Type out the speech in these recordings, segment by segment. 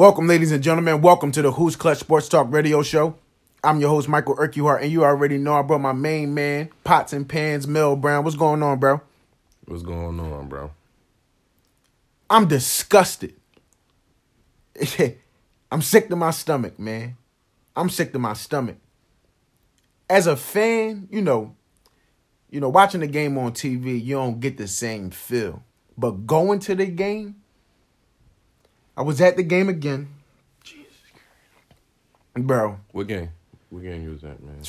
Welcome, ladies and gentlemen. Welcome to the Who's Clutch Sports Talk Radio Show. I'm your host, Michael Urquhart, and you already know I brought my main man, Pots and Pans, Mel Brown. What's going on, bro? What's going on, bro? I'm disgusted. I'm sick to my stomach, man. I'm sick to my stomach. As a fan, you know, you know, watching the game on TV, you don't get the same feel. But going to the game, I was at the game again. Jesus Christ. Bro, What game? What game you was at, man?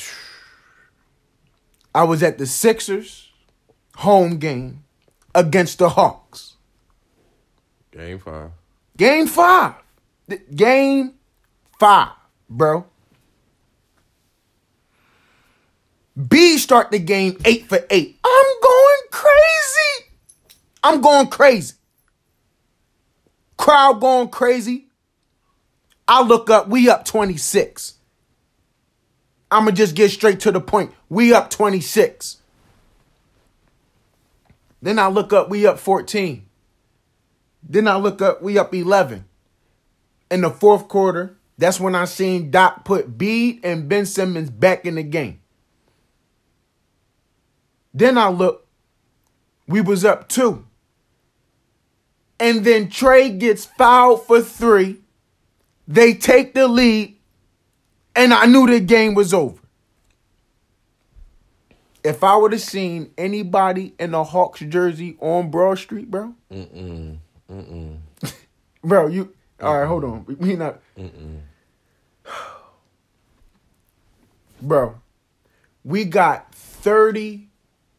I was at the Sixers home game against the Hawks. Game five. Game five. Game five, bro. B start the game eight for eight. I'm going crazy. I'm going crazy. Crowd going crazy. I look up, we up 26. I'ma just get straight to the point. We up 26. Then I look up, we up 14. Then I look up, we up 11. In the fourth quarter, that's when I seen Doc put Bede and Ben Simmons back in the game. Then I look, we was up two. And then Trae gets fouled for three. They take the lead, and I knew the game was over. If I would have seen anybody in a Hawks jersey on Broad Street, bro, Mm-mm. Mm-mm. bro, you all right? Hold on, we not, mm-mm. bro. We got thirty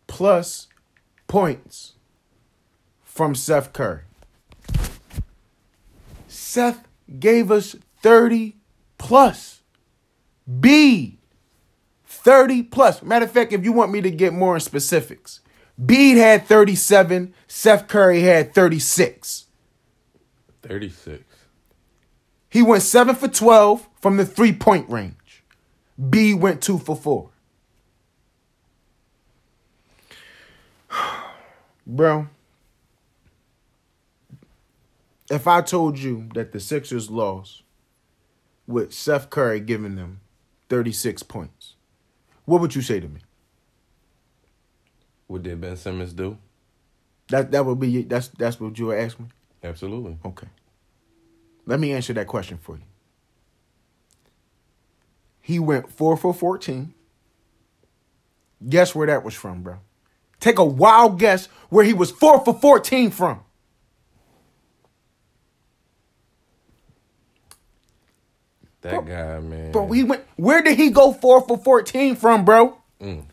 plus points from Seth Curry. Seth gave us thirty plus. B 30 plus. Matter of fact, if you want me to get more in specifics, Bede had 37, Seth Curry had 36. 36. He went 7 for 12 from the three point range. B went 2 for 4. Bro, if I told you that the Sixers lost with Seth Curry giving them 36 points, what would you say to me? What did Ben Simmons do? That that would be that's that's what you would ask me. Absolutely. Okay. Let me answer that question for you. He went four for fourteen. Guess where that was from, bro? Take a wild guess where he was four for fourteen from. That Bro- guy, man. Bro, he went. Where did he go four for fourteen from, bro? Mm.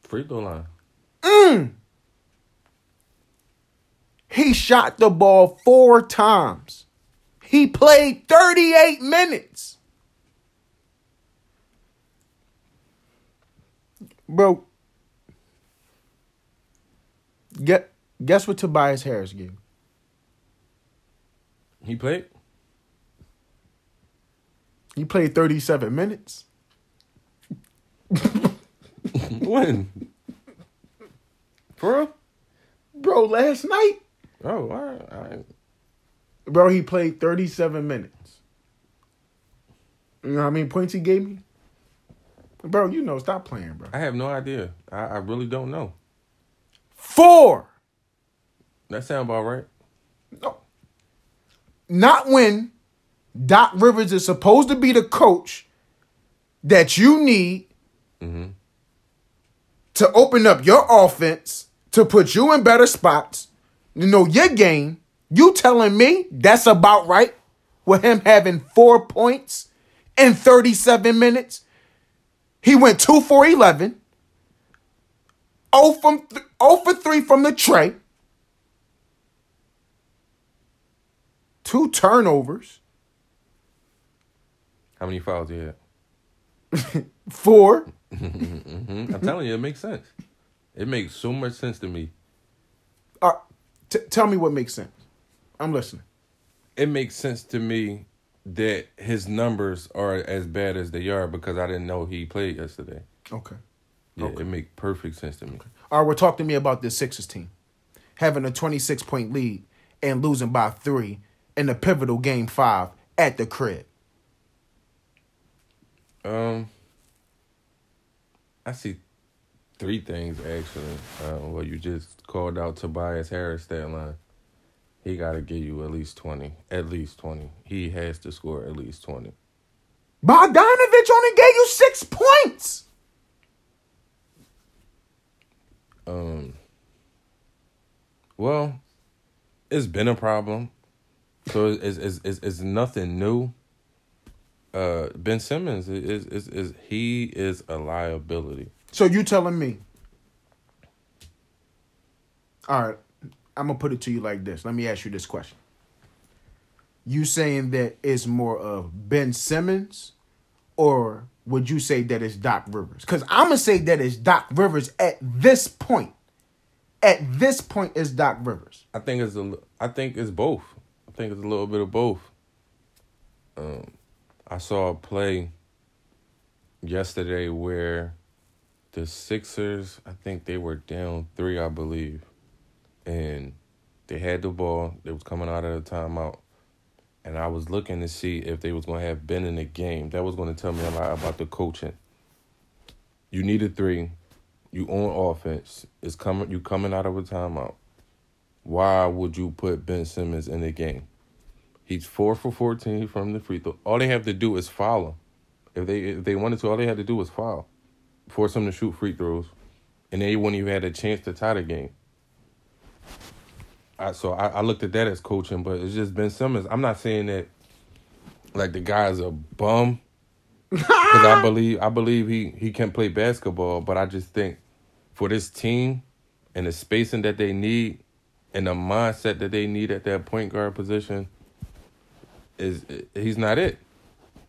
Free throw line. Mm. He shot the ball four times. He played 38 minutes. Bro, get, guess what Tobias Harris gave? He played? He played 37 minutes. when? For real? Bro, last night, Oh, all right. All right. bro, he played 37 minutes. You know how many points he gave me? Bro, you know, stop playing, bro. I have no idea. I, I really don't know. Four. That sound about right. No. Not when Doc Rivers is supposed to be the coach that you need to open up your offense, to put you in better spots, you know your game. You telling me that's about right with him having four points in 37 minutes? He went 2 for 11. 0 from th- 0 for 3 from the trey. Two turnovers. How many fouls you had? Four. Mhm. I'm telling you, it makes sense. It makes so much sense to me. Uh, t- tell me what makes sense. I'm listening. It makes sense to me that his numbers are as bad as they are because I didn't know he played yesterday. Okay. Yeah, Okay. it makes perfect sense to me. All right, well, talk to me about this Sixers team having a 26 point lead and losing by three in the pivotal game five at the crib? Um, I see three things actually. Uh, well, you just called out Tobias Harris that line. He got to give you at least twenty. At least twenty. He has to score at least twenty. Bogdanovich only gave you six points. Um. Well, it's been a problem, so it's it's it's, it's nothing new. Uh, Ben Simmons is, is is he is a liability. So you telling me? All right, I'm gonna put it to you like this. Let me ask you this question. You saying that it's more of Ben Simmons, or would you say that it's Doc Rivers? Because I'm gonna say that it's Doc Rivers at this point. At this point, it's Doc Rivers. I think it's a. I think it's both. I think it's a little bit of both. Um, I saw a play yesterday where the Sixers, I think they were down three, I believe, and they had the ball. They was coming out of the timeout, and I was looking to see if they was to have Ben in the game. That was to tell me a lot about the coaching. You need a three. You on offense. It's coming. You coming out of a timeout. Why would you put Ben Simmons in the game? He's four for fourteen from the free throw. All they have to do is foul him. If they if they wanted to, all they had to do was foul, force him to shoot free throws, and they wouldn't even had a chance to tie the game. I, so I, I looked at that as coaching, but it's just Ben Simmons. I'm not saying that like the guy's a bum because I believe I believe he he can play basketball, but I just think for this team and the spacing that they need and the mindset that they need at that point guard position is he's not it.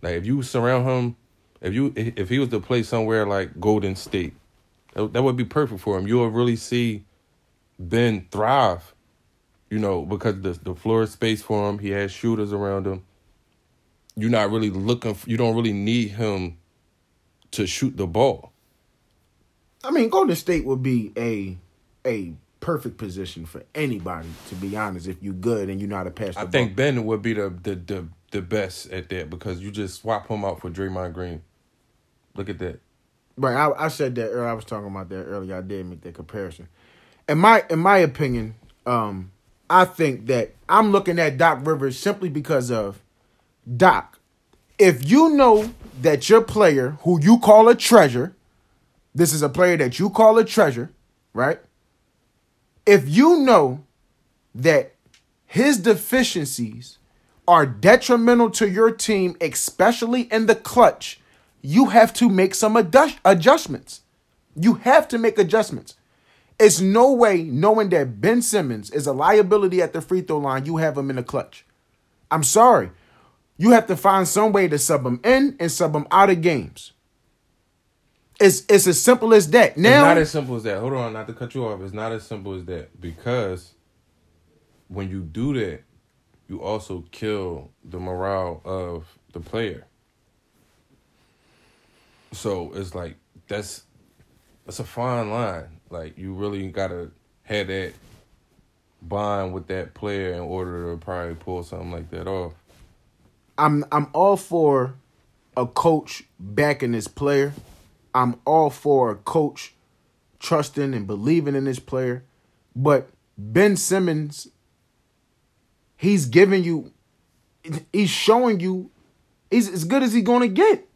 Like if you surround him, if you if he was to play somewhere like Golden State, that, would be perfect for him. You'll really see Ben thrive. You know, because the the floor is space for him. He has shooters around him. You're not really looking. For, you don't really need him to shoot the ball. I mean, Golden State would be a a perfect position for anybody. To be honest, if you're good and you know how to pass. The I ball. think Ben would be the, the the the best at that because you just swap him out for Draymond Green. Look at that. Right, I, I said that earlier. I was talking about that earlier. I did make that comparison. In my in my opinion, um, I think that I'm looking at Doc Rivers simply because of Doc. If you know that your player, who you call a treasure, this is a player that you call a treasure, right? If you know that his deficiencies are detrimental to your team, especially in the clutch, you have to make some adjust- adjustments. You have to make adjustments. It's no way knowing that Ben Simmons is a liability at the free throw line, you have him in the clutch. I'm sorry. You have to find some way to sub him in and sub him out of games. It's it's as simple as that. Now, it's not as simple as that. Hold on, not to cut you off. It's not as simple as that because when you do that, you also kill the morale of the player. So it's like that's that's a fine line. Like you really gotta have that bond with that player in order to probably pull something like that off. I'm I'm all for a coach backing his player. I'm all for a coach trusting and believing in his player. But Ben Simmons, he's giving you, he's showing you, he's as good as he's going to get.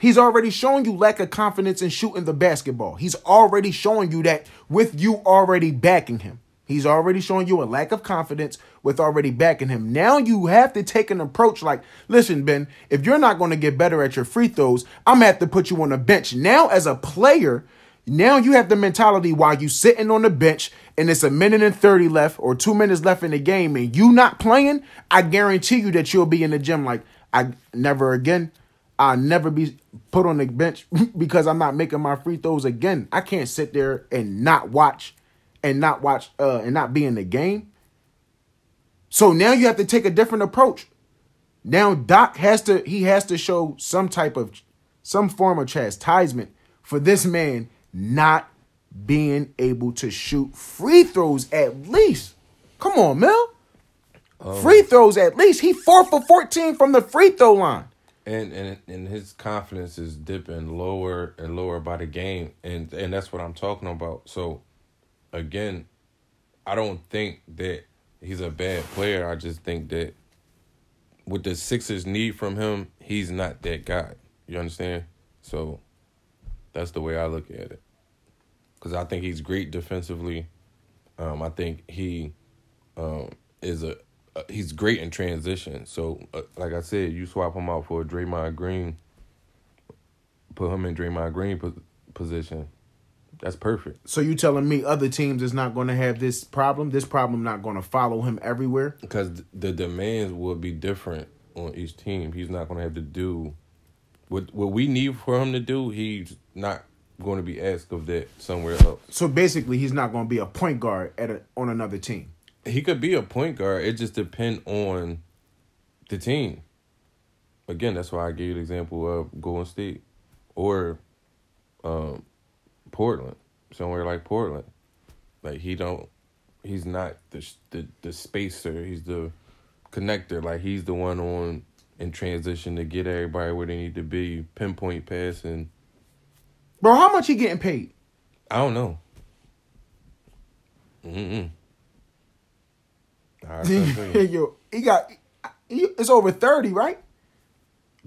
He's already showing you lack of confidence in shooting the basketball. He's already showing you that with you already backing him. He's already showing you a lack of confidence with already backing him. Now you have to take an approach like, listen, Ben, if you're not going to get better at your free throws, I'm going to have to put you on the bench. Now, as a player, now you have the mentality while you sitting on the bench and it's a minute and 30 left or two minutes left in the game and you not playing, I guarantee you that you'll be in the gym like, I never again. I'll never be put on the bench because I'm not making my free throws again. I can't sit there and not watch and not watch uh and not be in the game. So now you have to take a different approach. Now Doc has to he has to show some type of some form of chastisement for this man not being able to shoot free throws at least. Come on, Mel. Oh. free throws at least. He four for fourteen from the free throw line. and and and his confidence is dipping lower and lower by the game, and and that's what I'm talking about. So, again, I don't think that he's a bad player. I just think that what the Sixers need from him, he's not that guy. You understand? So, that's the way I look at it. Because I think he's great defensively. Um, I think he um, is a he's great in transition. So, uh, like I said, you swap him out for Draymond Green, put him in Draymond Green pos- position. That's perfect So you telling me other teams is not going to have this problem? This problem not going to follow him everywhere? because the demands will be different on each team. He's not going to have to do what what we need for him to do. He's not going to be asked of that somewhere else. So basically, he's not going to be a point guard at a, on another team. He could be a point guard. It just depend on the team. Again, that's why I gave you the example of Golden State or um, Portland, somewhere like Portland. Like he don't, he's not the the the spacer. He's the connector. Like he's the one on in transition to get everybody where they need to be, pinpoint passing. Bro, how much he getting paid? I don't know. Tell you. Yo, he got he, it's over thirty, right?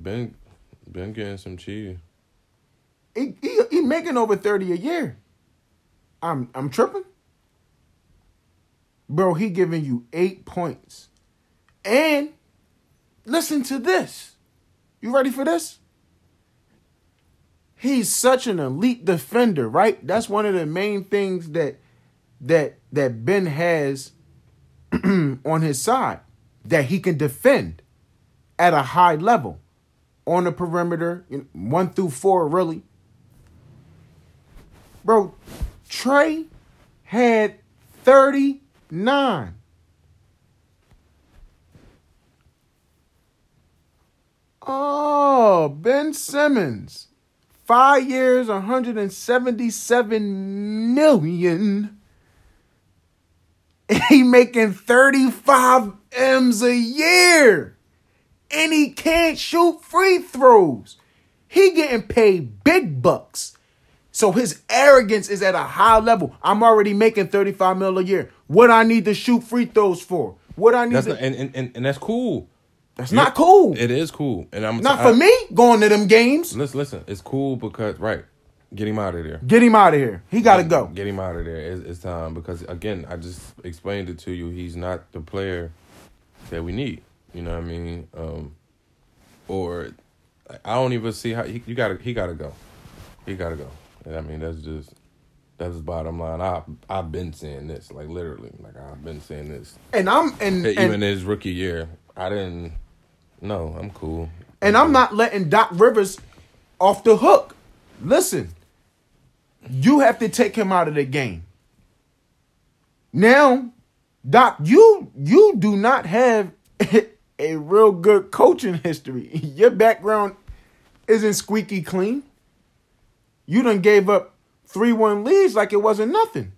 Been been getting some cheese. He, he he making over thirty a year. I'm I'm tripping, bro. He giving you eight points, and listen to this. You ready for this? He's such an elite defender, right? That's one of the main things that that that Ben has on his side that he can defend at a high level on the perimeter, one through four, really. Bro, Trae had 39. Oh, Ben Simmons. Five years, 177 million. He making 35 M's a year. And he can't shoot free throws. He getting paid big bucks. So his arrogance is at a high level. I'm already making 35 mil a year. What I need to shoot free throws for? What I need That's to not, and, and, and, and that's cool. That's not cool. It is cool, and I'm not I- for me going to them games. Listen, listen. It's cool because right, get him out of there. Get him out of here. He got to go. Get him out of there. It's, it's time because again, I just explained it to you. He's not the player that we need. You know what I mean? Um, or I don't even see how he, you got to. He got to go. He got to go. And I mean, that's just that's the bottom line. I I've been saying this like literally, like I've been saying this And I'm and even and, his rookie year. I didn't. No, I'm cool. and I'm not letting Doc Rivers off the hook. Listen, you have to take him out of the game. Now, Doc, you you do not have a real good coaching history. Your background isn't squeaky clean. You done gave up 3-1 leads like it wasn't nothing.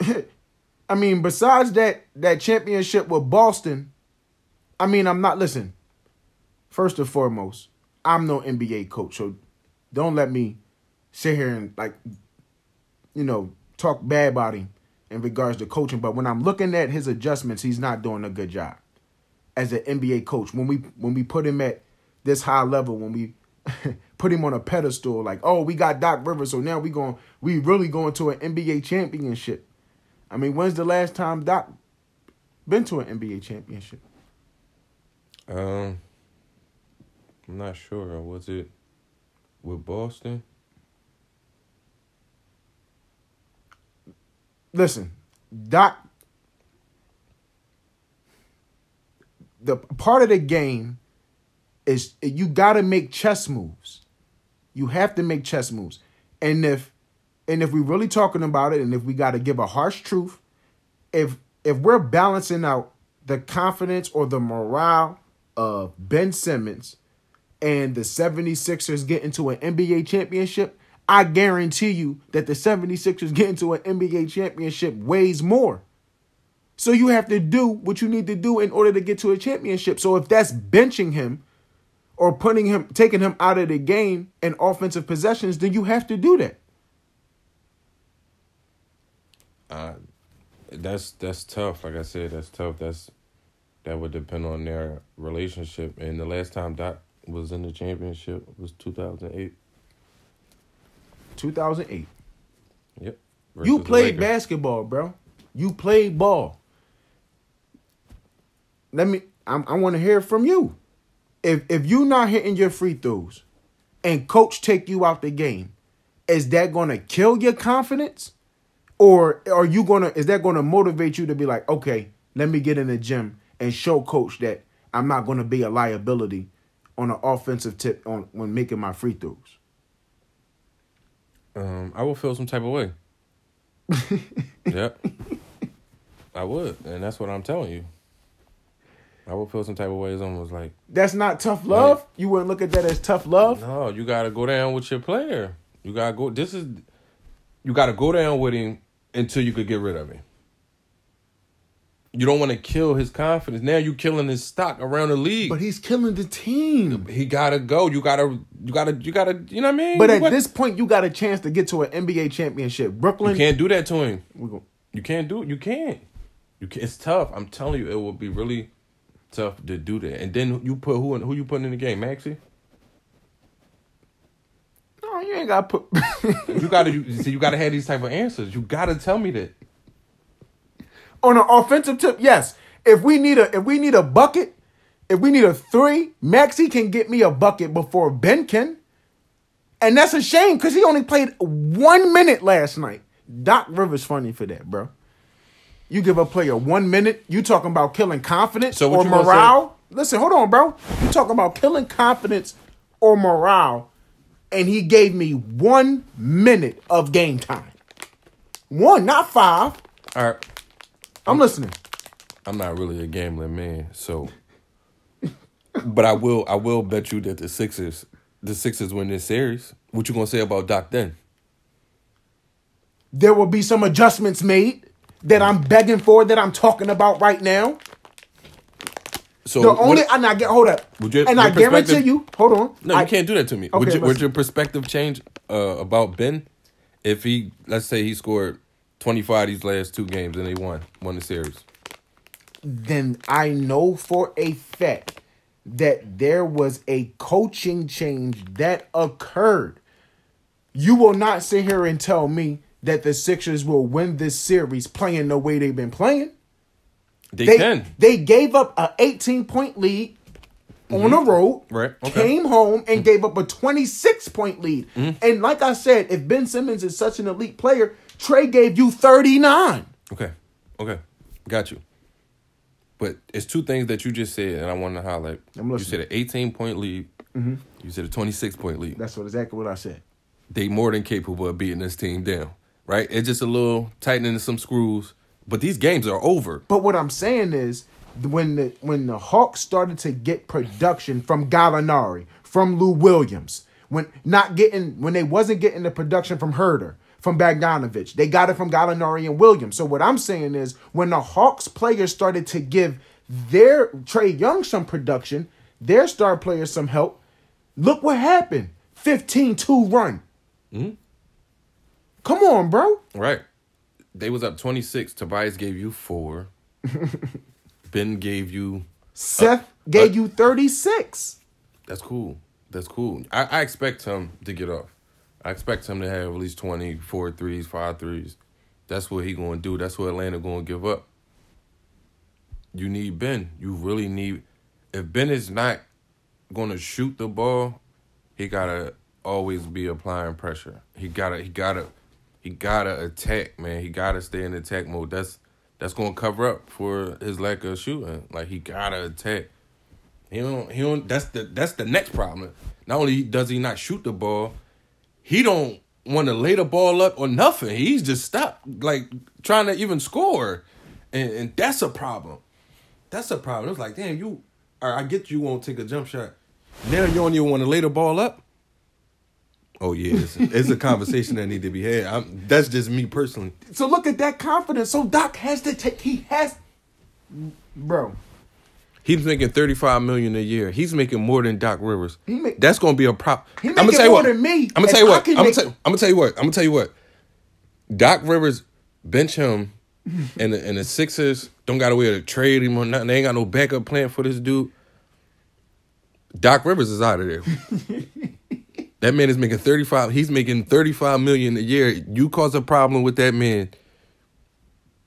I mean, besides that that championship with Boston, I mean, I'm not listen. First and foremost, I'm no NBA coach, so don't let me sit here and like, you know, talk bad about him in regards to coaching. But when I'm looking at his adjustments, he's not doing a good job as an NBA coach. When we when we put him at this high level, when we put him on a pedestal, like, oh, we got Doc Rivers, so now we going we really going to an NBA championship. I mean, when's the last time Doc been to an NBA championship? Um, I'm not sure. Was it with Boston? Listen, Doc. The part of the game is you got to make chess moves. You have to make chess moves, and if and if we're really talking about it, and if we got to give a harsh truth, if if we're balancing out the confidence or the morale of Ben Simmons and the 76ers get into an NBA championship, I guarantee you that the 76ers getting to an NBA championship weighs more. So you have to do what you need to do in order to get to a championship. So if that's benching him or putting him taking him out of the game in offensive possessions, then you have to do that. Uh, that's that's tough. Like I said, that's tough. That's that would depend on their relationship. And the last time Doc was in the championship was two thousand eight. 2008. Yep. You Versus the played basketball, bro. You played ball. Let me. I'm, I want to hear from you. If if you not hitting your free throws, and coach take you out the game, is that going to kill your confidence, or are you gonna? Is that going to motivate you to be like, okay, let me get in the gym and show coach that I'm not going to be a liability on an offensive tip on when making my free throws. Um, I will feel some type of way. yep. I would, and that's what I'm telling you. I would feel some type of way. It's almost like, That's not tough love. You wouldn't look at that as tough love. no, you got to go down with your player. You got to go. This is, you got to go down with him until you could get rid of him. You don't want to kill his confidence. Now you killing his stock around the league. But he's killing the team. he gotta go. You gotta, you gotta, you gotta. You know what I mean? But at What- this point, you got a chance to get to an NBA championship. Brooklyn. you can't do that to him. You can't do it. You can't. You can't. It's tough. I'm telling you, it will be really tough to do that. And then you put who in, who you putting in the game, Maxey? no, you ain't got to put You gotta you, see. You gotta have these type of answers. You gotta tell me that. on an offensive tip. Yes, if we need a if we need a bucket, if we need a three, Maxey can get me a bucket before Ben can, and that's a shame because he only played one minute last night. Doc Rivers funny for that, bro. You give a player one minute, you talking about killing confidence So or morale? Listen, hold on, bro. You talking about killing confidence or morale, and he gave me one minute of game time. One, not five. All right. I'm listening. I'm not really a gambling man, so. but I will. I will bet you that the Sixers, the Sixers win this series. What you gonna say about Doc then? there will be some adjustments made that I'm begging for that I'm talking about right now. So The what- only and I get hold up, Would your- and your I guarantee you, hold on. No, I- you can't do that to me. Okay, would, your, would your perspective change uh, about Ben if he, let's say, he scored twenty five these last two games and they won won the series? Then I know for a fact that there was a coaching change that occurred. You will not sit here and tell me that the Sixers will win this series playing the way they've been playing. They, They can. they gave up a 18 point lead on the road. Mm-hmm. Right, okay. Came home and gave up a 26 point lead. Mm-hmm. And like I said, if Ben Simmons is such an elite player, Trae gave you 39. Okay. Okay. Got you. But it's two things that you just said, and I want to highlight. You said an 18 point lead. You said a 26 point lead. That's what exactly what I said. They more than capable of beating this team down, right? It's just a little tightening some screws, but these games are over. But what I'm saying is when the when the Hawks started to get production from Gallinari, from Lou Williams, when not getting when they wasn't getting the production from Huerter, from Bogdanovich, they got it from Gallinari and Williams. So what I'm saying is when the Hawks players started to give their Trae Young some production, their star players some help, look what happened. 15-2 run. Mm-hmm. Come on, bro. Right. They was up 26. Tobias gave you four. ben gave you. Seth gave you 36. That's cool. That's cool. I, I expect him to get off. I expect him to have at least 20, four threes, five threes. That's what he going to do. That's what Atlanta going to give up. You need Ben. You really need. If Ben is not going to shoot the ball, he gotta always be applying pressure. He gotta. He gotta. He gotta attack, man. He gotta stay in attack mode. That's that's gonna cover up for his lack of shooting. Like he gotta attack. He don't. He don't. That's the. That's the next problem. Not only does he not shoot the ball, he don't want to lay the ball up or nothing. He's just stopped, like trying to even score, and, and that's a problem. That's a problem. It's like, damn, you. I get you won't take a jump shot. Now you don't even want to lay the ball up. Oh yeah, it's, it's a conversation that need to be had. I'm, that's just me personally. So look at that confidence. So Doc has to take. He has bro. He's making thirty five million a year. He's making more than Doc Rivers. He make- That's gonna be a prop. He I'm gonna making tell you more what. than me, I'm gonna tell you what. I'm gonna make- tell. I'm gonna tell you what. I'm gonna tell you what. Doc Rivers bench him, and the, and the Sixers don't got a way to trade him or nothing. They ain't got no backup plan for this dude. Doc Rivers is out of there. that man is making thirty five. He's making thirty five million a year. You cause a problem with that man.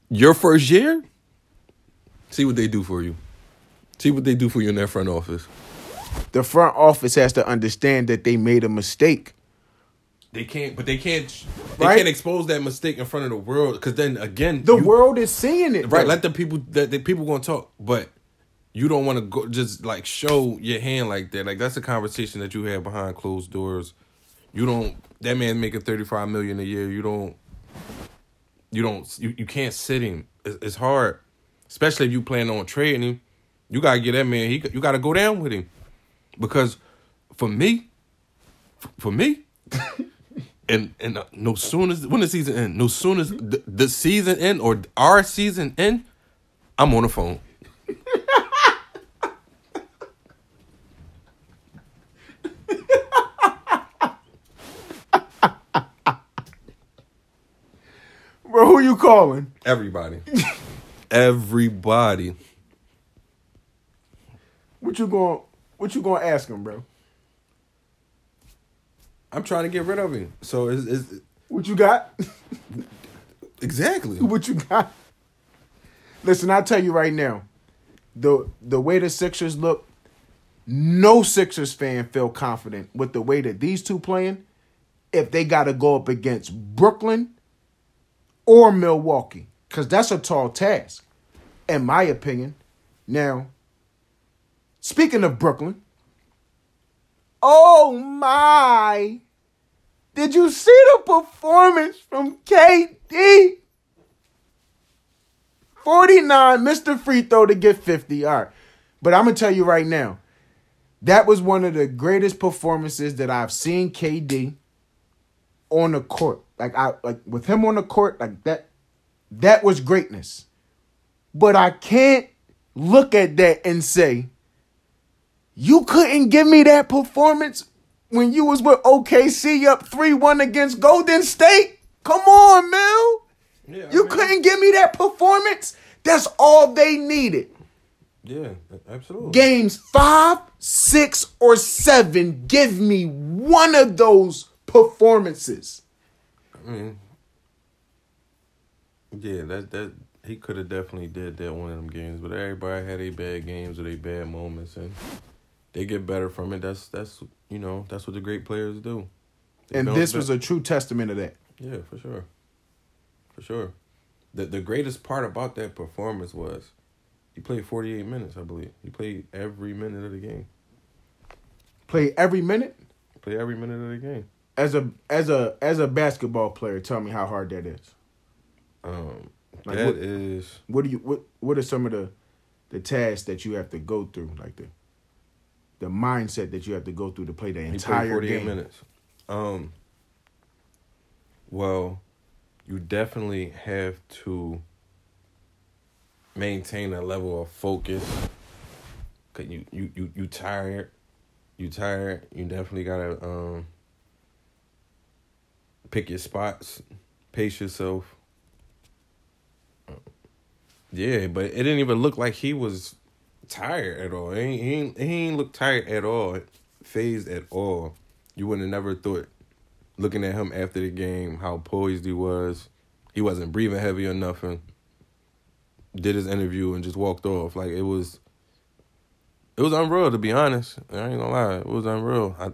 Your first year, see what they do for you. See what they do for you in that front office. The front office has to understand that they made a mistake. They can't, but they can't. They Right? can't expose that mistake in front of the world because then again, The you- world is seeing it. right? though. Let the people that the people gonna talk, but you don't want to go just like show your hand like that. Like that's a conversation that you have behind closed doors. You don't. That man making thirty five million a year. You don't. You don't. You, you can't sit him. It's, it's hard, especially if you plan on trading him. You gotta get that man. He you gotta go down with him, because for me, for me, and and uh, no soon as when the season end, no soon as the, the season end or our season end, I'm on the phone. bro, who you calling? Everybody, everybody. What you going? What you going to ask him, bro? I'm trying to get rid of him. So it's, it's What you got? exactly. what you got? Listen, I'll tell you right now. The the way the Sixers look, no Sixers fan feel confident with the way that these two playing if they got to go up against Brooklyn or Milwaukee cuz that's a tall task in my opinion. Now, speaking of Brooklyn, oh my did you see the performance from KD? 49, Mr. Free Throw to get 50. All right. But I'm going to tell you right now, that was one of the greatest performances that I've seen KD on the court. Like I like with him on the court, like that that was greatness. But I can't look at that and say you couldn't give me that performance when you was with OKC up 3-1 against Golden State. Come on, Mel. Yeah, I You mean- couldn't give me that performance. That's all they needed. Yeah, absolutely. Games five, six, or seven. Give me one of those performances. I mean, yeah, that that he could have definitely did that one of them games, but everybody had a bad games or they bad moments, and they get better from it. That's that's you know that's what the great players do. They And this was a true testament of that. yeah for sure, for sure. The the greatest part about that performance was he played forty eight minutes, I believe. He played every minute of the game. Play every minute. He played every minute of the game. As a as a as a basketball player, tell me how hard that is. Um, Like that what- is What do you what what are some of the the tasks that you have to go through, like the the mindset that you have to go through to play the entire 48 game? minutes. Um. Well, you definitely have to maintain a level of focus. Cause you you you you tired, you tired. You definitely gotta um pick your spots, pace yourself. Yeah, but it didn't even look like he was tired at all. He ain't, he ain't, look tired at all, phased at all. You wouldn't have never thought, looking at him after the game, how poised he was. He wasn't breathing heavy or nothing. Did his interview and just walked off. Like it was, it was unreal to be honest. I ain't gonna lie, it was unreal. I,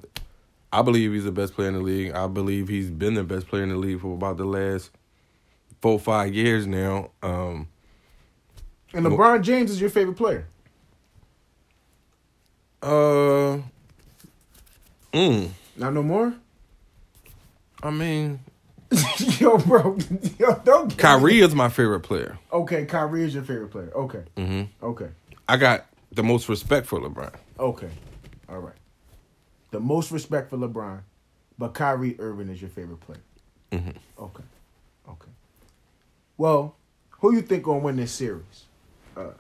I believe he's the best player in the league. I believe he's been the best player in the league for about the last four five years now. Um, And LeBron James is your favorite player. Uh, mm, Not no more. I mean, Yo, bro. Yo, don't. Kyrie is my favorite player. Okay, Kyrie is your favorite player. Okay. hmm Okay. I got the most respect for LeBron. Okay. All right. The most respect for LeBron, but Kyrie Irving is your favorite player. Mm-hmm. Okay. Okay. Well, who you think gonna win this series? Uh,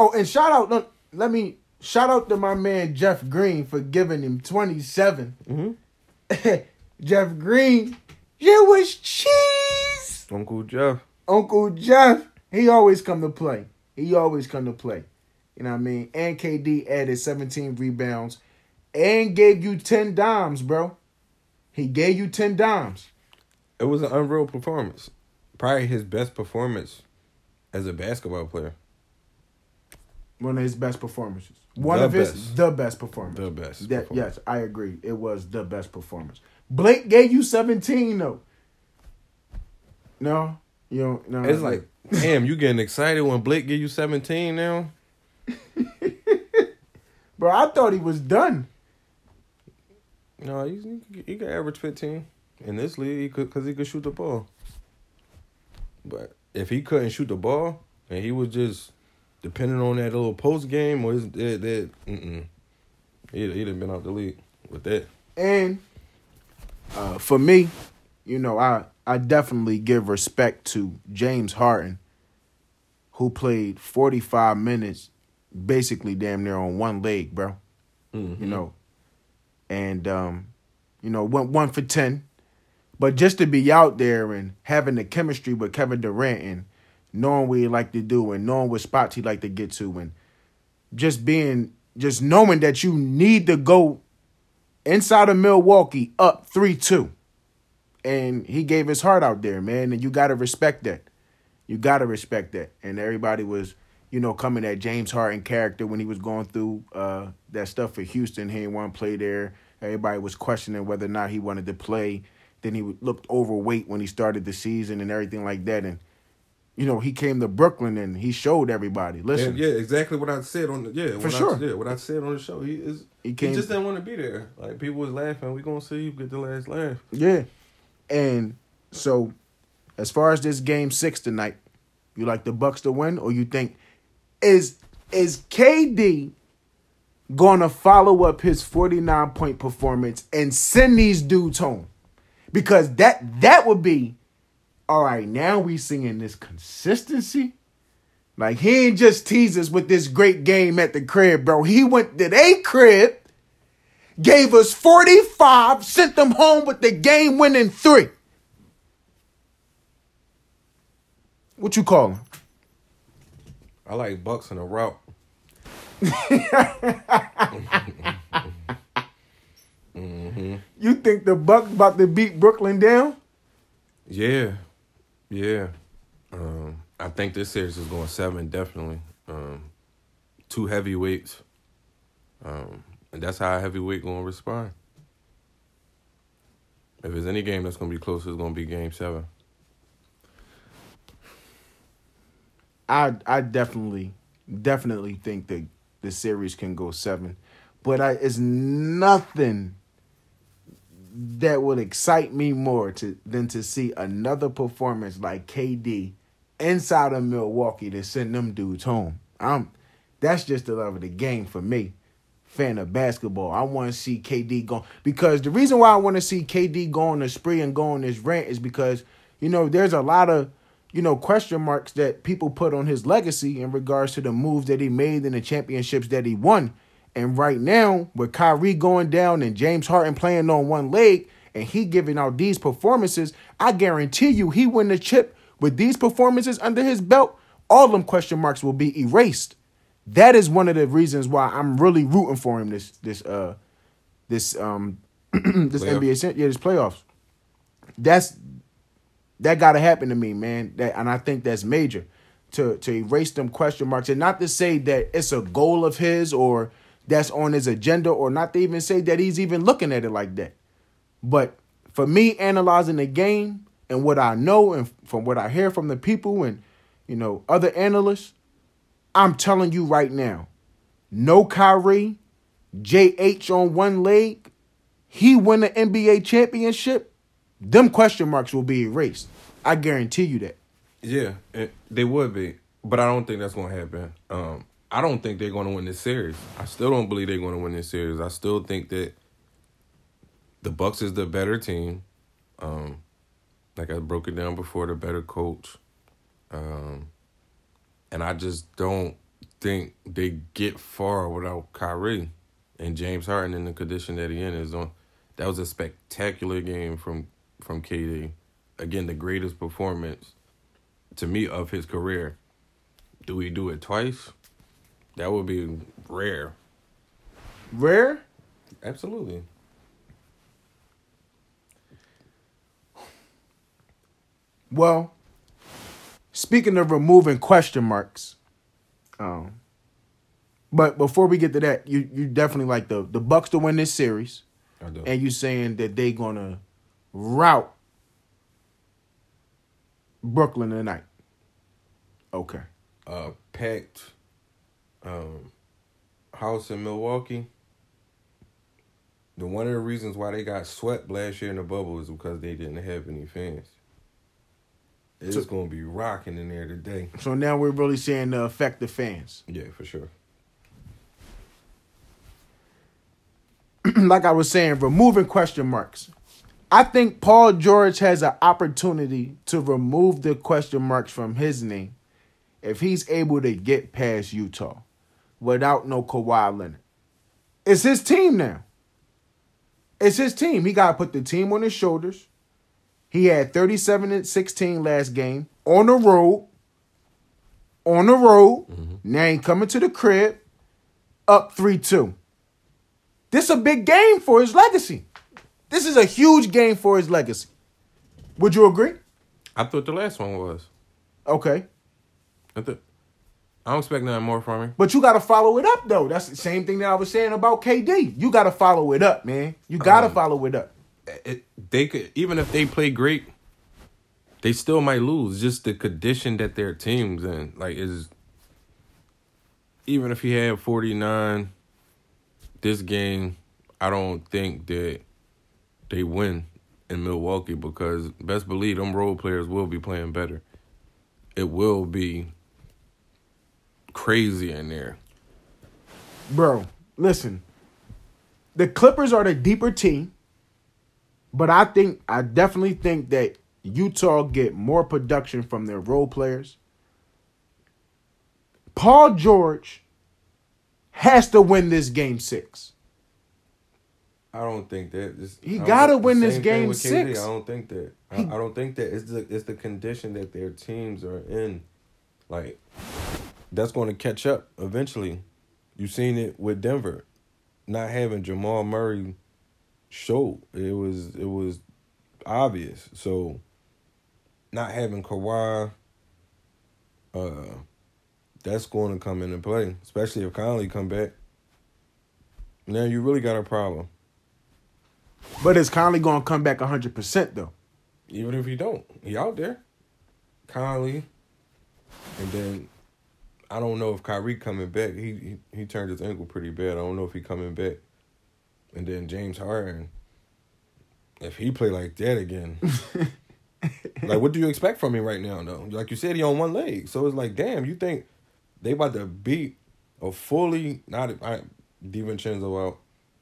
Oh, and shout out. Look, let me shout out to my man Jeff Green for giving him 27. Mm-hmm. Jeff Green, you was cheese. Uncle Jeff. Uncle Jeff, he always come to play. He always come to play. You know what I mean? And KD added 17 rebounds and gave you 10 dimes, bro. He gave you 10 dimes. It was an unreal performance. Probably his best performance as a basketball player. One of his best performances. One The of his the best performance. The best That, performance. yes, I agree. It was the best performance. Blake gave you 17 though. No? You don't no. It's like, damn, you getting excited when Blake give you 17 now? Bro, I thought he was done. No, he, he can average 15. In this league, he could because he could shoot the ball. But if he couldn't shoot the ball and he was just depending on that little post game or his that that mm he'd, he'd have been out the league with that. And uh, for me, you know, I I definitely give respect to James Harden, who played 45 minutes, basically damn near on one leg, bro. Mm-hmm. You know, and um, you know, went one for ten. But just to be out there and having the chemistry with Kevin Durant and knowing what he like to do and knowing what spots he like to get to and just being just knowing that you need to go inside of Milwaukee up 3-2. And he gave his heart out there, man, and you got to respect that. You got to respect that. And everybody was, you know, coming at James Harden character when he was going through uh, that stuff for Houston. He didn't want to play there. Everybody was questioning whether or not he wanted to play. Then he looked overweight when he started the season and everything like that. And, you know, he came to Brooklyn and he showed everybody, listen, And yeah, exactly what I said on the yeah For sure. I, yeah what I said on the show. He is He he, just didn't want to be there. Like people was laughing. We gonna see you get the last laugh. Yeah. And so as far as this game six tonight, you like the Bucks to win, or you think is is KD gonna follow up his 49 point performance and send these dudes home? Because that that would be all right, now we seeing this consistency. Like he ain't just tease us with this great game at the crib, bro. He went to their crib, gave us 45, sent them home with the game winning three. What you call him? I like Bucks in a route. You think the Bucks about to beat Brooklyn down? Yeah, yeah. Um, I think this series is going seven definitely. Um, two heavyweights, um, and that's how a heavyweight going to respond. If there's any game that's going to be close, it's going to be Game Seven. I I definitely definitely think that the series can go seven, but I it's nothing that would excite me more to than to see another performance like KD inside of Milwaukee to send them dudes home. I'm that's just the love of the game for me. Fan of basketball. I want to see KD go because the reason why I want to see KD go on a spree and go on this rant is because you know there's a lot of you know question marks that people put on his legacy in regards to the moves that he made and the championships that he won. And right now, with Kyrie going down and James Harden playing on one leg and he giving out these performances, I guarantee you he win the chip with these performances under his belt. All them question marks will be erased. That is one of the reasons why I'm really rooting for him this this uh this um this Playoff. NBA yeah this playoffs. That's that got to happen to me, man. That and I think that's major to to erase them question marks and not to say that it's a goal of his or that's on his agenda or not to even say that he's even looking at it like that. But for me analyzing the game and what I know and from what I hear from the people and you know other analysts, I'm telling you right now, no Kyrie, JH on one leg, he win the NBA championship, them question marks will be erased. I guarantee you that. Yeah, it, they would be, but I don't think that's going to happen. Um, I don't think they're going to win this series. I still don't believe they're going to win this series. I still think that the Bucks is the better team. Um, like I broke it down before, the better coach. Um, and I just don't think they get far without Kyrie and James Harden in the condition that he in is on. That was a spectacular game from from KD. Again, the greatest performance to me of his career. Do we do it twice? That would be rare. Rare? Absolutely. Well, speaking of removing question marks, um, but before we get to that, you you definitely like the the Bucks to win this series, I do. and you saying that they gonna route Brooklyn tonight. Okay. uh, packed um, house in Milwaukee. The one of the reasons why they got swept last year in the bubble is because they didn't have any fans. It's So- gonna be rocking in there today. So now we're really seeing the effect of fans. Yeah, for sure. like I was saying, removing question marks. I think Paul George has an opportunity to remove the question marks from his name if he's able to get past Utah without no Kawhi Leonard. It's his team now. It's his team. He got to put the team on his shoulders. He had 37 and 16 last game on the road. On the road. Mm-hmm. Now he coming to the crib up 3 2. This is a big game for his legacy. This is a huge game for his legacy. Would you agree? I thought the last one was. Okay. I thought. I don't expect nothing more from him. But you got to follow it up, though. That's the same thing that I was saying about KD. You got to follow it up, man. You got to Um, follow it up. It, they could even if they play great, they still might lose. Just the condition that their teams in, like is. Even if he had forty nine, this game, I don't think that they win in Milwaukee because best believe them role players will be playing better. It will be crazy in there. Bro, listen. The Clippers are the deeper team, but I think I definitely think that Utah get more production from their role players. Paul George has to win this game 6. I don't think that. It's, He gotta win this game six. I don't think that. I, I don't think that it's the it's the condition that their teams are in. Like that's going to catch up eventually. You've seen it with Denver, not having Jamal Murray. Show it was it was obvious. So not having Kawhi, uh, that's going to come into play, especially if Conley come back. Now you really got a problem. But is Conley going to come back 100% though? Even if he don't, he out there. Conley, and then I don't know if Kyrie coming back. He, he he turned his ankle pretty bad. I don't know if he coming back. And then James Harden, if he play like that again, like what do you expect from him right now? Though, like you said, he on one leg. So it's like, damn, you think they about to beat a fully not I, DiVincenzo out,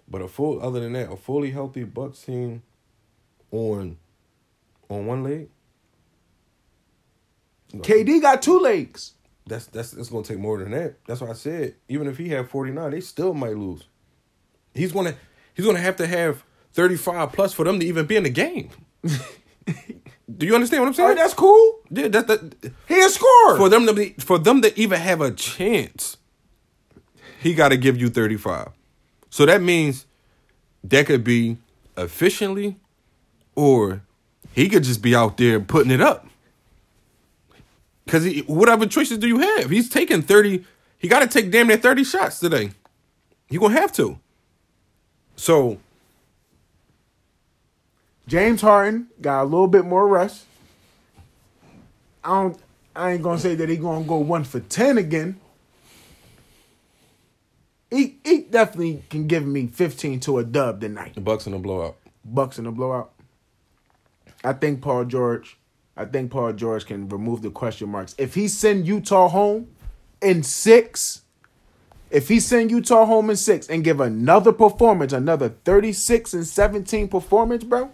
but a full other than that, a fully healthy Bucks team on on one leg. KD got two legs. That's that's it's gonna take more than that. That's why I said even if he had forty nine, they still might lose. He's gonna he's gonna have to have thirty five plus for them to even be in the game. Do you understand what I'm saying? that's cool. yeah, that, that He a scorer. for them to be for them to even have a chance, he got to give you thirty five. So that means that could be efficiently, or he could just be out there putting it up. Because what other choices do you have? He's taking thirty. He got to take damn near thirty shots today. You gonna have to. So James Harden got a little bit more rest. I don't. I ain't gonna say that he gonna go one for ten again. He he definitely can give me fifteen to a dub tonight. the Bucks in a blowout. Bucks in the blowout. I think Paul George. I think Paul George can remove the question marks. If he send Utah home in six, if he send Utah home in six and give another performance, another 36 and 17 performance, bro.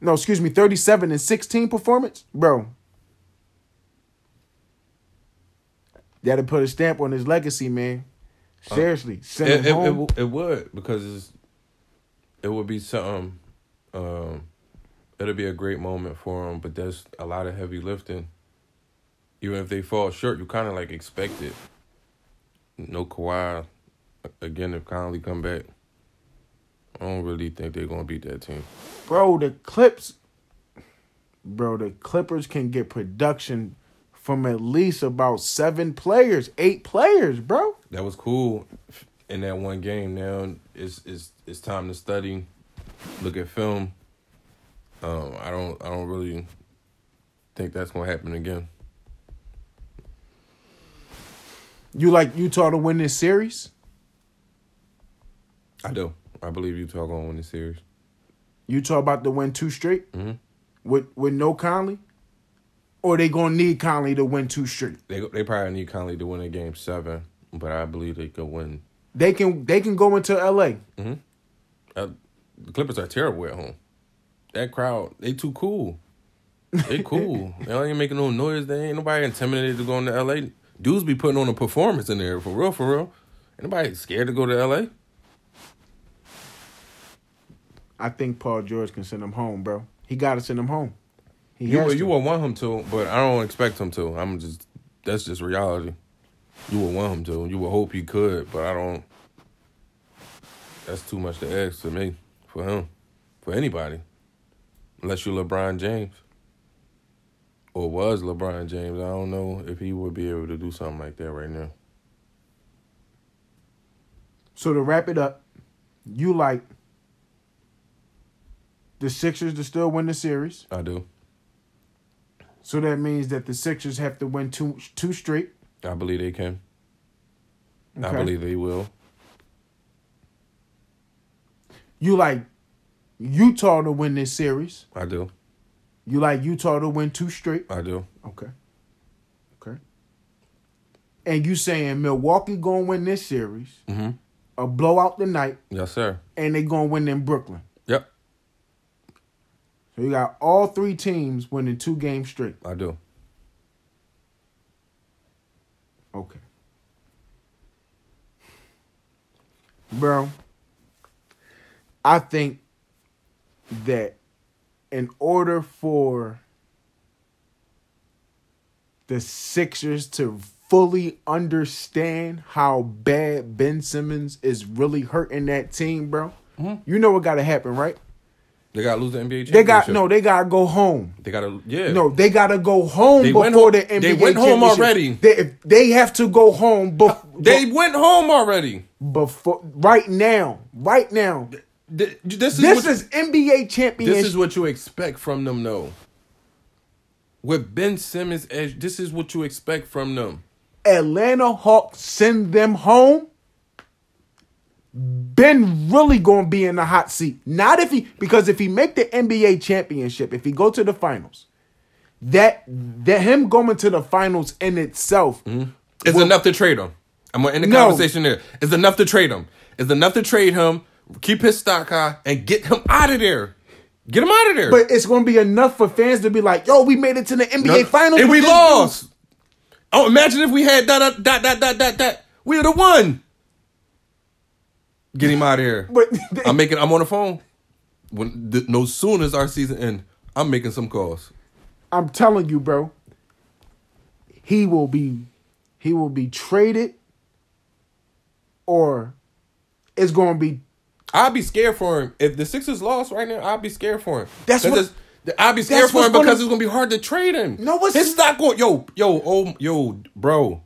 No, excuse me, 37 and 16 performance, bro. That'll put a stamp on his legacy, man. Seriously, send Uh, It, it, it, home. w- it would because it's, it would be something. Um, it'll be a great moment for him, but there's a lot of heavy lifting. Even if they fall short, you kind of like expect it. No Kawhi, again if Conley come back, I don't really think they're gonna beat that team. bro, the Clips, bro, the Clippers can get production from at least about seven players, eight players, bro. That was cool in that one game. Now it's it's it's time to study, look at film. Um, I don't I don't really think that's gonna happen again. You like Utah to win this series? I do. I believe Utah gonna win this series. Utah about to win two straight hmm with with no Conley, or they gonna need Conley to win two straight. They they probably need Conley to win a game seven, but I believe they could win. They can they can go into L.A. Uh, the Clippers are terrible at home. That crowd, they too cool. They cool. they ain't making no noise. They ain't nobody intimidated to go into L.A. Dudes be putting on a performance in there for real, for real. Anybody scared to go to L.A. I think Paul George can send them home, bro. He got to send them home. He You has would, to. you would want him to, but I don't expect him to. I'm just that's just reality. You would want him to. You would hope he could, but I don't. That's too much to ask to me for him, for anybody, unless you're LeBron James. Or was LeBron James? I don't know if he would be able to do something like that right now. So to wrap it up, you like the Sixers to still win the series. I do. So that means that the Sixers have to win two two straight. I believe they can. I believe they will. You like Utah to win this series. I do. You like Utah to win two straight. I do. Okay. Okay. And you saying Milwaukee gonna win this series, Mm-hmm. a blowout tonight, Yes, sir. and they gonna win in Brooklyn. Yep. So you got all three teams winning two games straight. I do. Okay. Bro, I think that in order for the Sixers to fully understand how bad Ben Simmons is really hurting that team, bro, mm-hmm. you know what got to happen, right? They got to lose the NBA championship. They got no, they got to go home. They got to. Yeah. No, they gotta go home They before home- the NBA they went home already. They, they have to go home before They went home already. before right now, right now. Th- This is This is NBA championship. this is what you expect from them, though. With Ben Simmons, this is what you expect from them. Atlanta Hawks send them home. Ben really gonna be in the hot seat. Not if he because if he make the NBA championship, if he go to the finals, that that him going to the finals in itself mm-hmm. It's will- enough to trade him. I'm gonna end the No. conversation there. It's enough to trade him. It's enough to trade him, keep his stock high, and get him out of there. Get him out of there. But it's gonna be enough for fans to be like, "Yo, we made it to the NBA No, finals and we lost. Oh, imagine if we had that, that, that, that, that, that, that. We would have won. Get him out of here. But I'm making. I'm on the phone. When the, no soon as our season end, I'm making some calls. I'm telling you, bro. He will be, he will be traded, or it's gonna be. I'd be scared for him if the Sixers lost right now. I'd be scared for him. That's what- it's- I'd be scared for him what's gonna- because it's gonna be hard to trade him. No, what's- his stock going? Yo, yo, oh, yo, bro.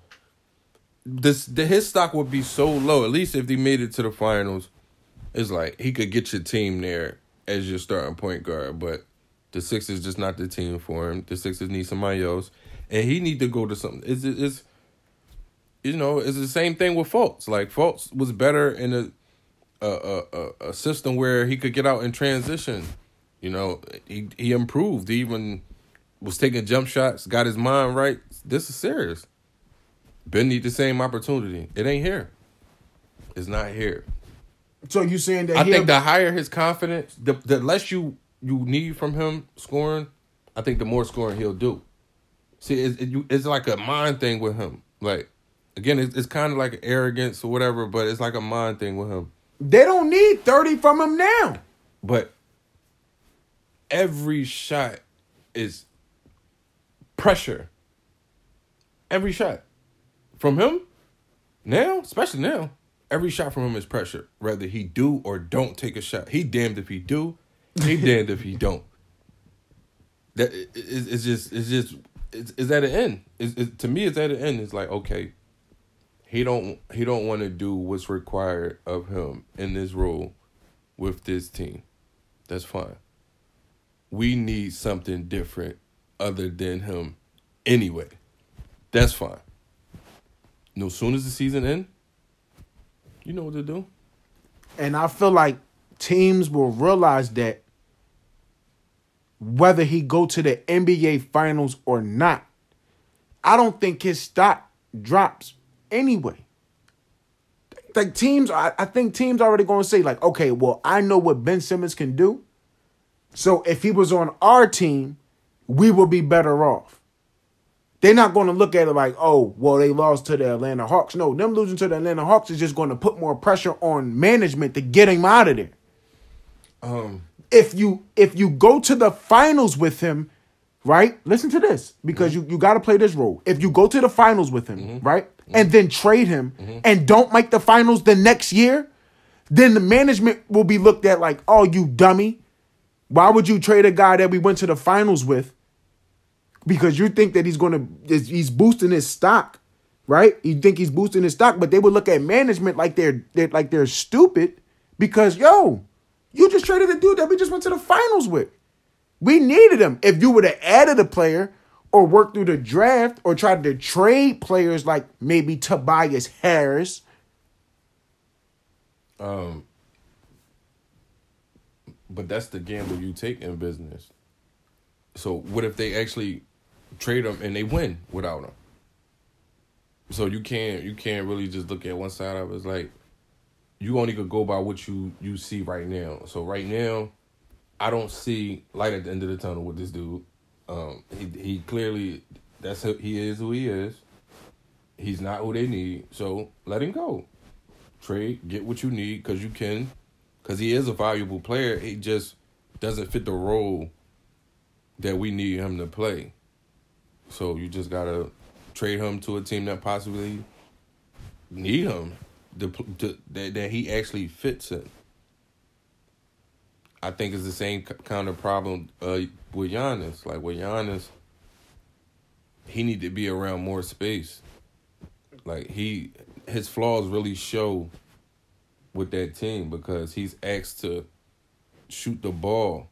This the, his stock would be so low. At least if he made it to the finals, it's like he could get your team there as your starting point guard. But the Sixers just not the team for him. The Sixers need somebody else, and he need to go to something. It's it's you know it's the same thing with Fultz. Like Fultz was better in a a, a, a- a system where he could get out and transition. You know, he he improved. He even was taking jump shots, got his mind right. This is serious. Ben need the same opportunity. It ain't here. It's not here. So you saying that? I think the higher his confidence, the the less you you need from him scoring, I think the more scoring he'll do. See, it's, it, it's like a mind thing with him. Like again, it's, it's kind of like arrogance or whatever, but it's like a mind thing with him. They don't need 30 from him now. But every shot is pressure. Every shot from him now, especially now, every shot from him is pressure. Whether he do or don't take a shot, he damned if he do, he damned if he don't. That it, it's just it's just it's, it's at an end. It's, it, to me, it's at an end. It's like okay, he don't he don't want to do what's required of him in this role with this team. That's fine. We need something different other than him anyway. That's fine. No soon as the season end, you know what to do. And I feel like teams will realize that whether he go to the NBA finals or not, I don't think his stock drops anyway. Like teams, I, I think teams already to say like, okay, well, I know what Ben Simmons can do. So if he was on our team, we will be better off. They're not going to look at it like, oh, well, they lost to the Atlanta Hawks. No, them losing to the Atlanta Hawks is just going to put more pressure on management to get him out of there. Um, If you if you go to the finals with him, right? Listen to this because mm-hmm. you, you got to play this role. If you go to the finals with him, mm-hmm. right, mm-hmm. and then trade him and don't make the finals the next year, then the management will be looked at like, oh, you dummy. Why would you trade a guy that we went to the finals with? Because you think that he's gonna he's boosting his stock, right? You think he's boosting his stock, but they would look at management like they're, they're like they're stupid because yo, you just traded a dude that we just went to the finals with. We needed him. If you would have added a player or worked through the draft or tried to trade players like maybe Tobias Harris, um, but that's the gamble you take in business. So what if they actually trade him and they win without him? So you can't you can't really just look at one side of it. It's like you only could go by what you you see right now. So right now, I don't see light at the end of the tunnel with this dude. Um, he he clearly that's who he is who he is. He's not who they need. So let him go. Trade, get what you need because you can, because he is a valuable player. He just doesn't fit the role that we need him to play. So you just gotta trade him to a team that possibly need him, to, to, that that he actually fits in. I think it's the same kind of problem uh, with Giannis. Like with Giannis, he need to be around more space. Like he, his flaws really show with that team because he's asked to shoot the ball.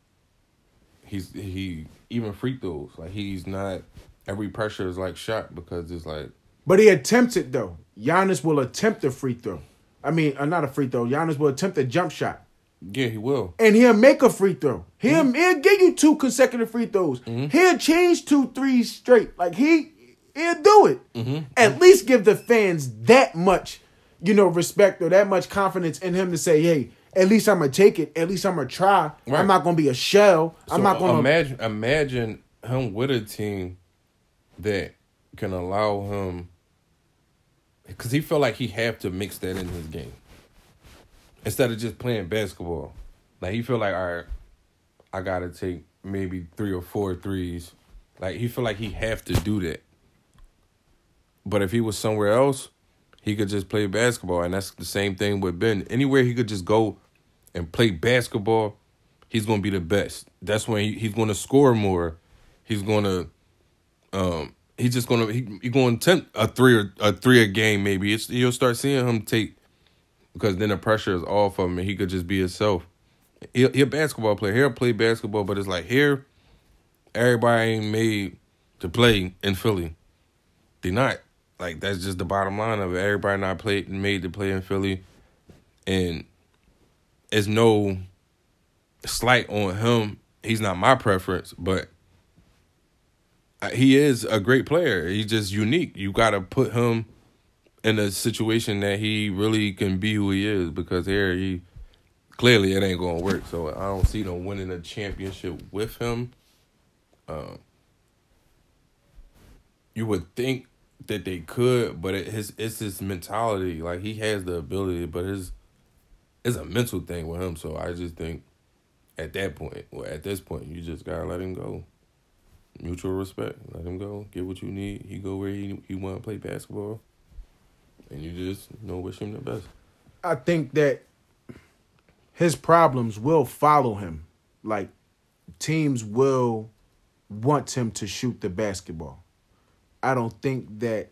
He's he even free throws like he's not. Every pressure is like shot because it's like but he attempts it though. Giannis will attempt a free throw. I mean, uh, not a free throw. Giannis will attempt a jump shot. yeah he will. and he'll make a free throw. He'll, mm-hmm. he'll give you two consecutive free throws. Mm-hmm. He'll change two threes straight. Like he he'll do it. Mm-hmm. At least give the fans that much, you know, respect or that much confidence in him to say, hey, at least I'm gonna take it. At least I'm gonna try. Right. I'm not gonna be a shell. I'm not gonna imagine imagine him with a team that can allow him because he felt like he have to mix that in his game instead of just playing basketball. Like he feel like all right, I gotta take maybe three or four threes. Like he feel like he have to do that. But if he was somewhere else, he could just play basketball, and that's the same thing with Ben. Anywhere he could just go and play basketball, he's gonna be the best. That's when he, he's gonna score more. He's gonna, um, he's just gonna he, he gonna attempt a three or a three a game maybe. It's you'll start seeing him take because then the pressure is off of him and he could just be himself. He he a basketball player. He'll play basketball, but it's like here, everybody ain't made to play in Philly. They not. Like that's just the bottom line of it. Everybody not played made to play in Philly, and it's no slight on him. He's not my preference, but he is a great player. He's just unique. You got to put him in a situation that he really can be who he is because here he clearly it ain't gonna work. So I don't see them winning a championship with him. Um, you would think that they could, but it, his it's his mentality. Like he has the ability, but his it's a mental thing with him. So I just think at that point, or at this point, you just gotta let him go. Mutual respect. Let him go. Get what you need. He go where he he want to play basketball, and you just you know wish him the best. I think that his problems will follow him. Like teams will want him to shoot the basketball. I don't think that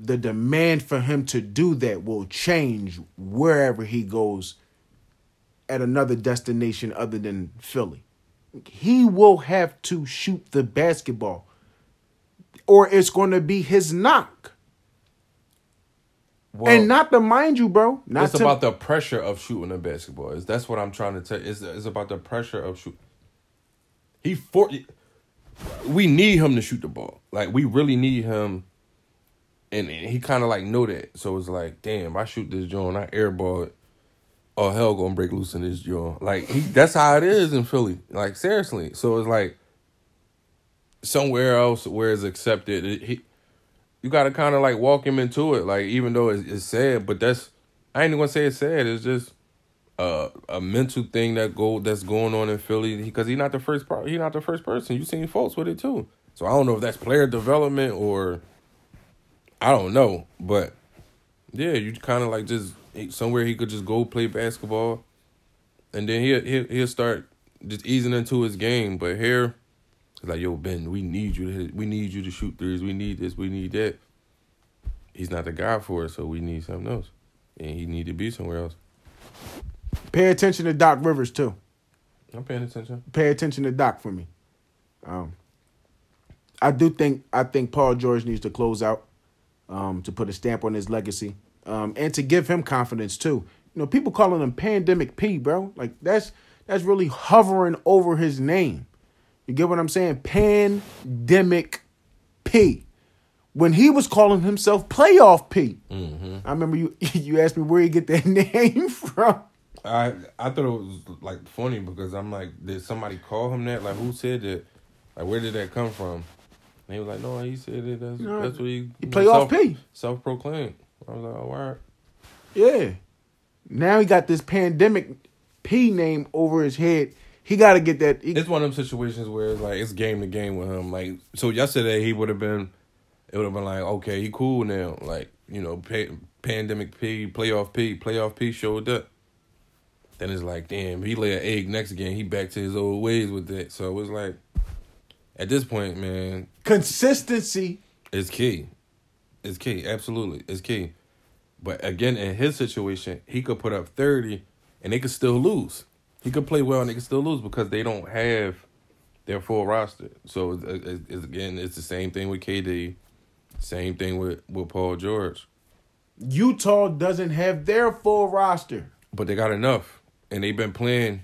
the demand for him to do that will change wherever he goes at another destination other than Philly. He will have to shoot the basketball or it's going to be his knock. Well, and not to mind you, bro. Not it's to, about the pressure of shooting a basketball. Is that's what I'm trying to tell. Is it's about the pressure of shoot. He for we need him to shoot the ball. Like we really need him, and, and he kind of like know that. So it's like, damn, I shoot this joint, I airball it. Oh hell, gonna break loose in this joint. Like he, that's how it is in Philly. Like seriously. So it's like somewhere else where it's accepted. It, he, you got to kind of like walk him into it. Like even though it's, it's sad, but that's I ain't gonna say it's sad. It's just uh, a mental thing that go that's going on in Philly because he's not the first part. He's not the first person. You seen folks with it too. So I don't know if that's player development or I don't know, but yeah, you kind of like just somewhere he could just go play basketball, and then he'll he'll, he'll start just easing into his game. But here, it's like yo Ben, we need you to hit, we need you to shoot threes. We need this. We need that. He's not the guy for it, so we need something else, and he need to be somewhere else. Pay attention to Doc Rivers too. I'm paying attention. Pay attention to Doc for me. Um, I do think I think Paul George needs to close out um, to put a stamp on his legacy um, and to give him confidence too. You know, people calling him Pandemic P, bro. Like that's that's really hovering over his name. You get what I'm saying? Pandemic P. When he was calling himself Playoff P. Mm-hmm. I remember you you asked me where he get that name from. I I thought it was like funny because I'm like, did somebody call him that? Like, who said that? Like, where did that come from? And he was like, no, he said it. That's No, that's what he he play off P. self proclaimed. I was like, oh, right. Yeah. Now he got this pandemic P name over his head. He got to get that. He, It's one of them situations where it's like it's game to game with him. Like, so yesterday he would have been, it would have been like, okay, he cool now. Like, you know, pa- pandemic P, playoff P, playoff P showed up. Then it's like, damn, he lay an egg next again. He back to his old ways with that. So it was like, at this point, man, consistency. is key. It's key. Absolutely. It's key. But again, in his situation, he could put up 30 and they could still lose. He could play well and they could still lose because they don't have their full roster. So it's, it's, it's- again, it's the same thing with KD, same thing with, with Paul George. Utah doesn't have their full roster. But they got enough. And they've been playing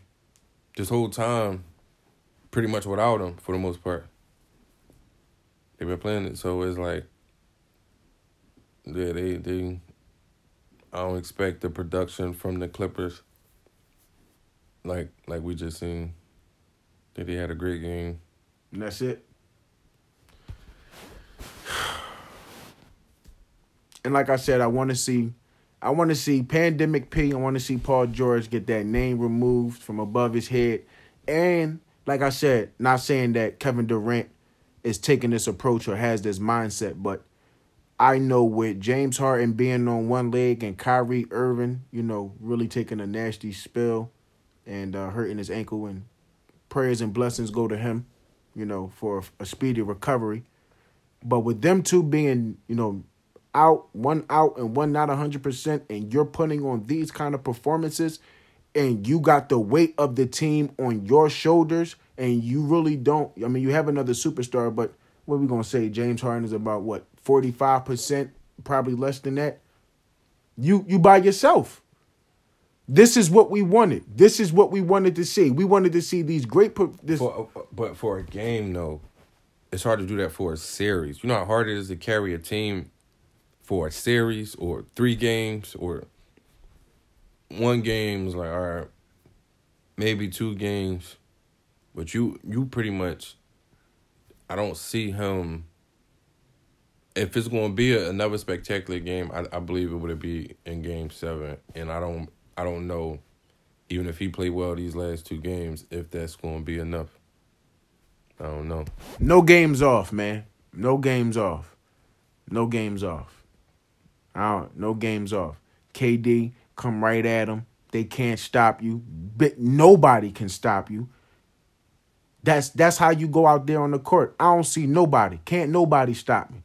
this whole time pretty much without him for the most part. They've been playing it. So it's like, yeah, they, they, I don't expect the production from the Clippers like like we just seen. Think they had a great game. And that's it. And like I said, I want to see I want to see Pandemic P. I want to see Paul George get that name removed from above his head. And like I said, not saying that Kevin Durant is taking this approach or has this mindset, but I know with James Harden being on one leg and Kyrie Irving, you know, really taking a nasty spill and uh, hurting his ankle, and prayers and blessings go to him, you know, for a speedy recovery. But with them two being, you know, out, one out and one not 100%, and you're putting on these kind of performances, and you got the weight of the team on your shoulders, and you really don't. I mean, you have another superstar, but what are we going to say? James Harden is about what, 45%, probably less than that? You you by yourself. This is what we wanted. This is what we wanted to see. We wanted to see these great. This For, uh, uh, but for a game though, it's hard to do that for a series. You know how hard it is to carry a team for a series or three games or one game is like all right, maybe two games, but you you pretty much. I don't see him if it's going to be a, another spectacular game, I, I believe it would be in Game Seven, and I don't I don't know, even if he played well these last two games, if that's going to be enough. I don't know. No games off, man. No games off. No games off. I don't, no games off. KD come right at him. They can't stop you. But nobody can stop you. That's that's how you go out there on the court. I don't see nobody. Can't nobody stop me.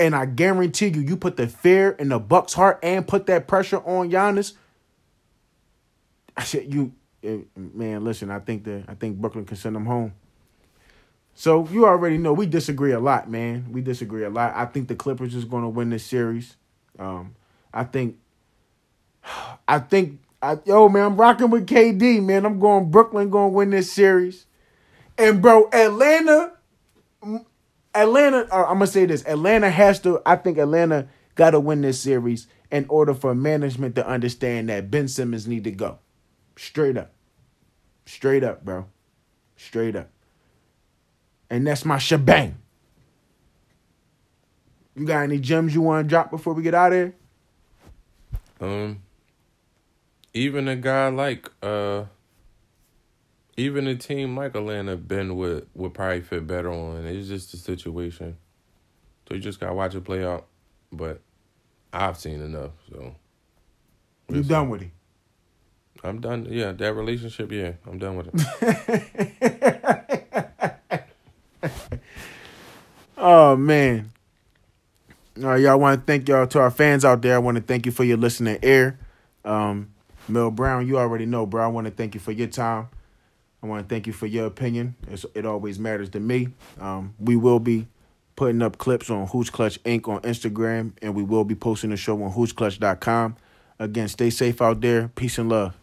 And I guarantee you, you put the fear in the Bucks' heart and put that pressure on Giannis. I said, you, eh, man, listen. I think that I think Brooklyn can send them home. So you already know we disagree a lot, man. We disagree a lot. I think the Clippers is going to win this series. Um, I think, I think, I, yo, man, I'm rocking with KD, man. I'm going Brooklyn going to win this series, and bro, Atlanta Atlanta, I'm gonna say this: Atlanta has to. I think Atlanta got to win this series in order for management to understand that Ben Simmons need to go. Straight up, straight up, bro, straight up. And that's my shebang. You got any gems you want to drop before we get out of here? Um, even a guy like uh even a team like Atlanta, Ben would would probably fit better on. It's just the situation, so you just gotta watch it play out. But I've seen enough, so you done with it. I'm done. Yeah, that relationship. Yeah, I'm done with it. oh man. All right, y'all want to thank y'all to our fans out there. I want to thank you for your listening ear. Um, Mel Brown, you already know, bro. I want to thank you for your time. I want to thank you for your opinion. It's, it always matters to me. Um, we will be putting up clips on Who's Clutch Inc. on Instagram, and we will be posting the show on hoochclutch.com. Again, stay safe out there. Peace and love.